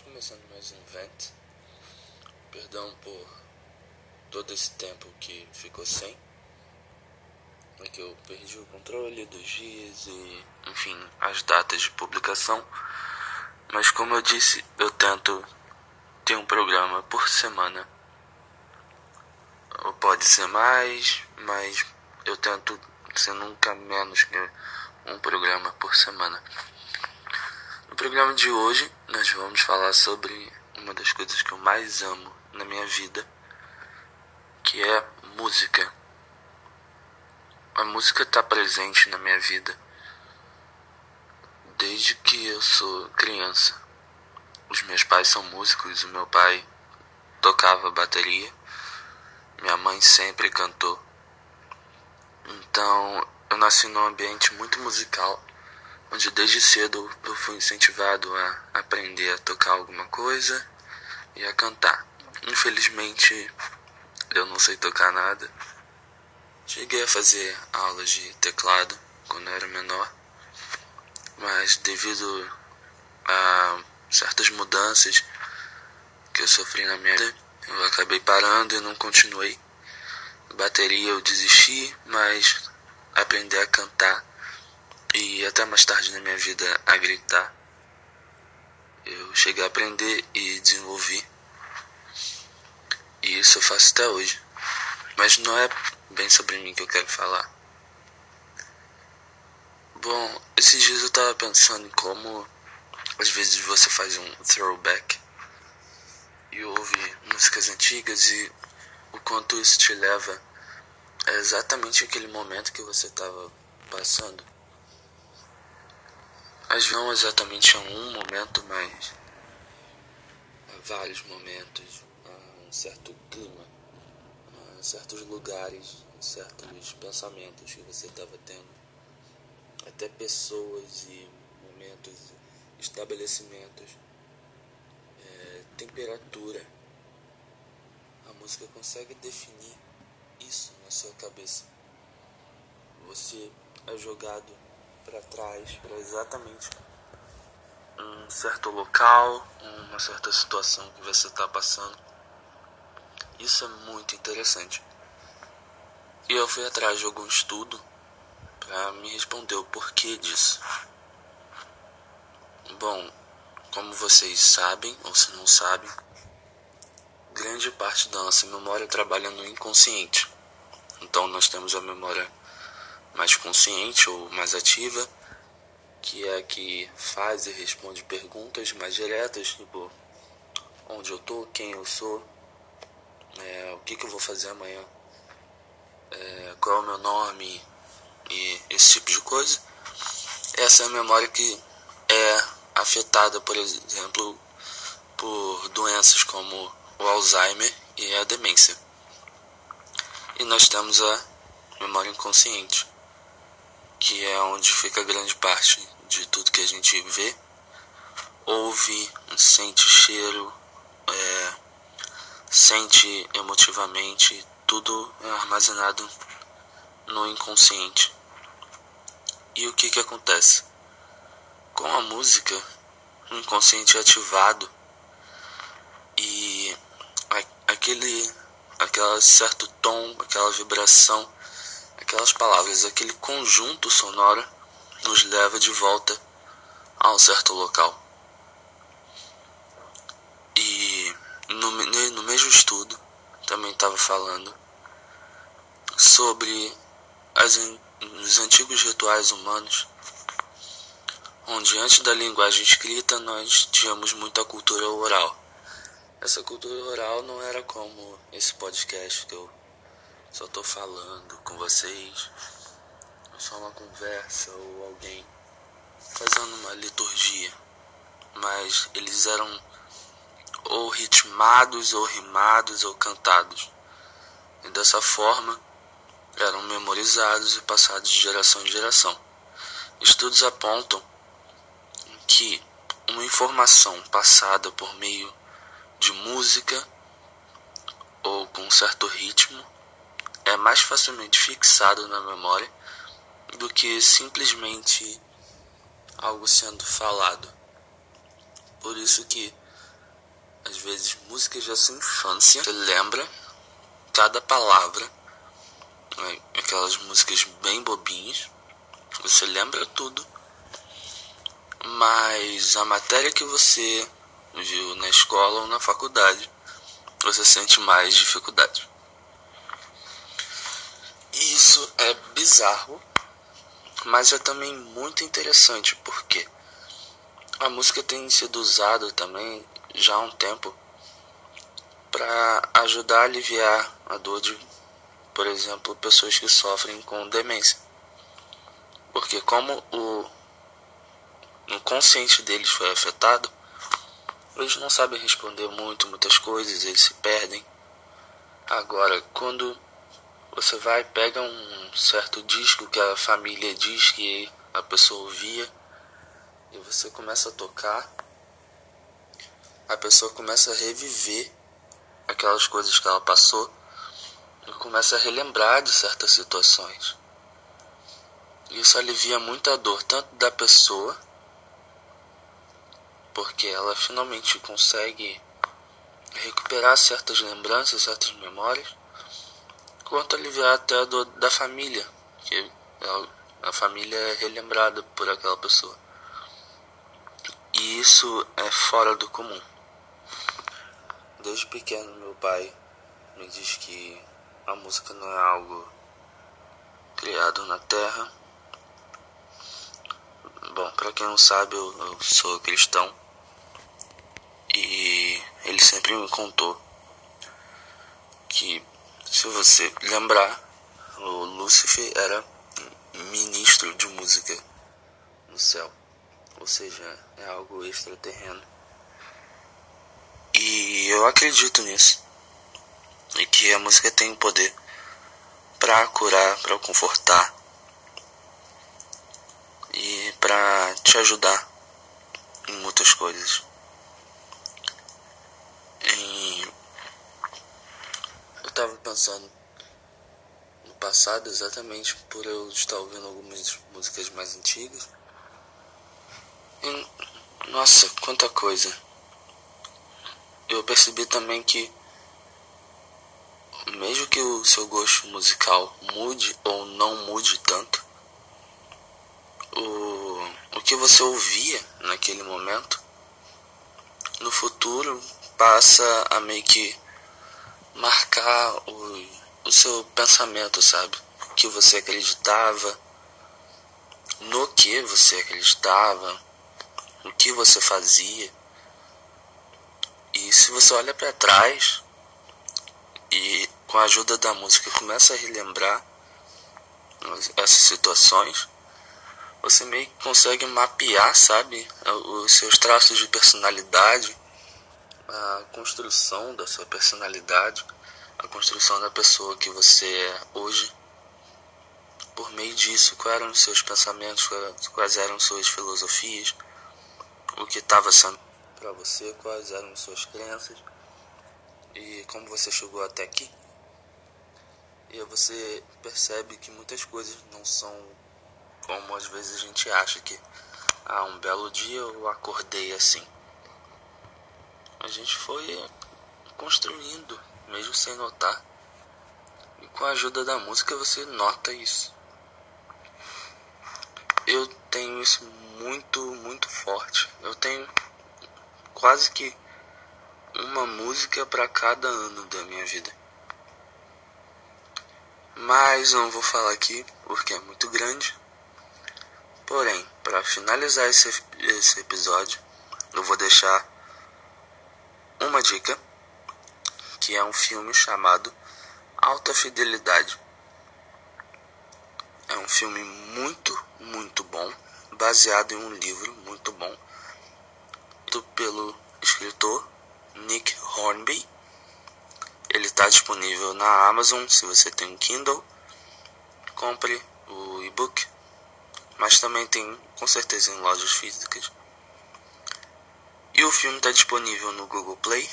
Estamos começando mais um vent. Perdão por todo esse tempo que ficou sem. É que eu perdi o controle dos dias e, enfim, as datas de publicação. Mas como eu disse, eu tento ter um programa por semana. Ou pode ser mais, mas eu tento ser nunca menos que um programa por semana. No programa de hoje, nós vamos falar sobre uma das coisas que eu mais amo na minha vida, que é música. A música está presente na minha vida desde que eu sou criança. Os meus pais são músicos, o meu pai tocava bateria, minha mãe sempre cantou. Então eu nasci num ambiente muito musical onde desde cedo eu fui incentivado a aprender a tocar alguma coisa e a cantar. Infelizmente, eu não sei tocar nada. Cheguei a fazer aulas de teclado quando eu era menor, mas devido a certas mudanças que eu sofri na minha vida, eu acabei parando e não continuei. Bateria eu desisti, mas aprender a cantar e até mais tarde na minha vida a gritar. Eu cheguei a aprender e desenvolvi. E isso eu faço até hoje. Mas não é bem sobre mim que eu quero falar. Bom, esses dias eu tava pensando em como às vezes você faz um throwback e ouve músicas antigas e o quanto isso te leva a exatamente aquele momento que você estava passando. Mas não exatamente a um momento, mas a vários momentos, a um certo clima, a certos lugares, certos pensamentos que você estava tendo, até pessoas e momentos, estabelecimentos, é, temperatura. A música consegue definir isso na sua cabeça. Você é jogado para trás, para exatamente um certo local, uma certa situação que você está passando. Isso é muito interessante. E eu fui atrás de algum estudo para me responder o porquê disso. Bom, como vocês sabem, ou se não sabem, grande parte da nossa memória trabalha no inconsciente. Então nós temos a memória mais consciente ou mais ativa, que é a que faz e responde perguntas mais diretas, tipo onde eu tô, quem eu sou, é, o que, que eu vou fazer amanhã, é, qual é o meu nome? E esse tipo de coisa. Essa é a memória que é afetada, por exemplo, por doenças como o Alzheimer e a demência. E nós temos a memória inconsciente, que é onde fica grande parte de tudo que a gente vê, ouve, sente cheiro, é, sente emotivamente, tudo é armazenado no inconsciente. E o que que acontece? Com a música, o inconsciente é ativado e aquele, aquele certo tom, aquela vibração aquelas palavras, aquele conjunto sonoro nos leva de volta a um certo local. E no, no mesmo estudo também estava falando sobre as, os antigos rituais humanos, onde antes da linguagem escrita nós tínhamos muita cultura oral. Essa cultura oral não era como esse podcast que eu só tô falando com vocês, só uma conversa ou alguém fazendo uma liturgia, mas eles eram ou ritmados, ou rimados, ou cantados, e dessa forma eram memorizados e passados de geração em geração. Estudos apontam que uma informação passada por meio de música ou com um certo ritmo é mais facilmente fixado na memória do que simplesmente algo sendo falado. Por isso que às vezes, músicas da sua infância. Você lembra cada palavra, né? aquelas músicas bem bobinhas. Você lembra tudo, mas a matéria que você viu na escola ou na faculdade, você sente mais dificuldade. E isso é bizarro, mas é também muito interessante porque a música tem sido usada também já há um tempo para ajudar a aliviar a dor de, por exemplo, pessoas que sofrem com demência. Porque como o, o consciente deles foi afetado, eles não sabem responder muito, muitas coisas, eles se perdem. Agora, quando você vai pega um certo disco que a família diz que a pessoa ouvia e você começa a tocar, a pessoa começa a reviver aquelas coisas que ela passou e começa a relembrar de certas situações. Isso alivia muito a dor tanto da pessoa, porque ela finalmente consegue recuperar certas lembranças, certas memórias, quanto aliviar até a dor da família, que a família é relembrada por aquela pessoa. E isso é fora do comum. Desde pequeno, meu pai me diz que a música não é algo criado na terra. Bom, para quem não sabe, eu, eu sou cristão e ele sempre me contou que, se você lembrar, o Lúcifer era ministro de música no céu, ou seja, é algo extraterreno. E eu acredito nisso. E que a música tem poder para curar, para confortar e para te ajudar em muitas coisas. E eu tava pensando no passado exatamente por eu estar ouvindo algumas músicas mais antigas. E, nossa, quanta coisa eu percebi também que mesmo que o seu gosto musical mude ou não mude tanto, o, o que você ouvia naquele momento, no futuro passa a meio que marcar o, o seu pensamento, sabe? O que você acreditava, no que você acreditava, o que você fazia. E se você olha para trás e com a ajuda da música começa a relembrar essas situações, você meio que consegue mapear, sabe, os seus traços de personalidade, a construção da sua personalidade, a construção da pessoa que você é hoje. Por meio disso, quais eram os seus pensamentos, quais eram suas filosofias, o que estava sendo para você, quais eram suas crenças e como você chegou até aqui. E você percebe que muitas coisas não são como às vezes a gente acha que ah, um belo dia eu acordei assim. A gente foi construindo, mesmo sem notar. E com a ajuda da música você nota isso. Eu tenho isso muito, muito forte. Eu tenho quase que uma música para cada ano da minha vida. Mas não vou falar aqui porque é muito grande. Porém, para finalizar esse, esse episódio, eu vou deixar uma dica que é um filme chamado Alta Fidelidade. É um filme muito, muito bom, baseado em um livro muito bom pelo escritor Nick Hornby. Ele está disponível na Amazon se você tem um Kindle. Compre o e-book, mas também tem com certeza em lojas físicas. E o filme está disponível no Google Play.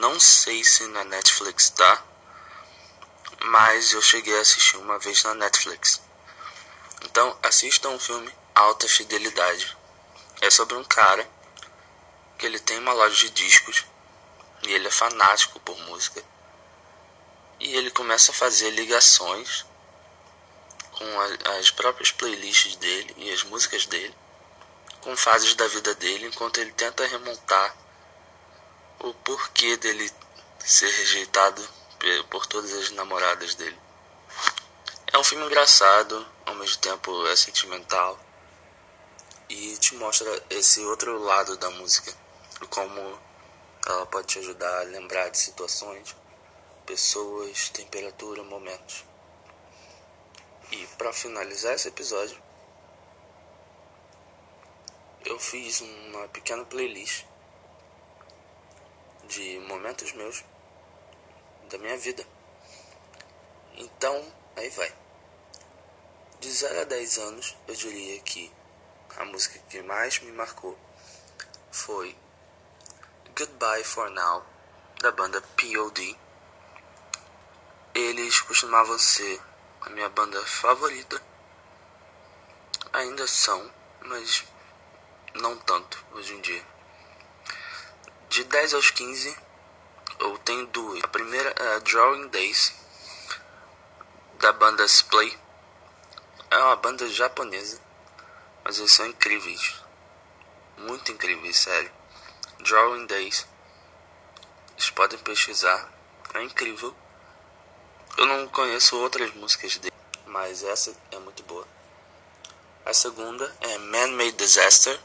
Não sei se na Netflix está, mas eu cheguei a assistir uma vez na Netflix. Então assistam um filme Alta Fidelidade. É sobre um cara que ele tem uma loja de discos e ele é fanático por música. E ele começa a fazer ligações com as próprias playlists dele e as músicas dele, com fases da vida dele, enquanto ele tenta remontar o porquê dele ser rejeitado por todas as namoradas dele. É um filme engraçado, ao mesmo tempo é sentimental e te mostra esse outro lado da música, como ela pode te ajudar a lembrar de situações, pessoas, temperatura, momentos. E para finalizar esse episódio, eu fiz uma pequena playlist de momentos meus da minha vida. Então, aí vai. De 0 a 10 anos, eu diria que a música que mais me marcou foi Goodbye for Now, da banda POD. Eles costumavam ser a minha banda favorita. Ainda são, mas não tanto hoje em dia. De 10 aos 15, eu tenho duas. A primeira é Drawing Days, da banda Splay. É uma banda japonesa, mas eles são incríveis. Muito incríveis, sério. Drawing Days. Vocês podem pesquisar. É incrível. Eu não conheço outras músicas dele, mas essa é muito boa. A segunda é Man-Made Disaster,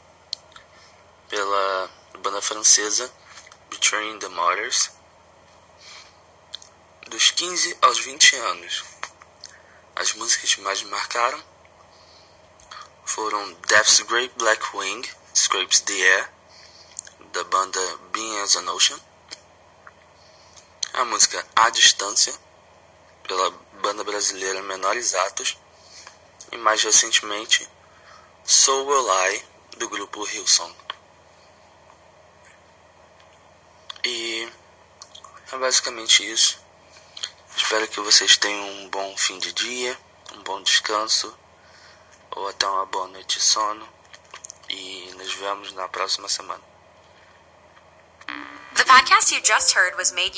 pela banda francesa Betraying the Martyrs. Dos 15 aos 20 anos, as músicas que mais me marcaram foram Death's Great Black Wing, Scrapes the Air, da banda Being as an Ocean. A música A Distância, pela banda brasileira Menores Atos. E mais recentemente, So Will I, do grupo Hillsong. E é basicamente isso. Espero que vocês tenham um bom fim de dia, um bom descanso ou até uma boa noite de sono. E nos vemos na próxima semana. The podcast you just heard was made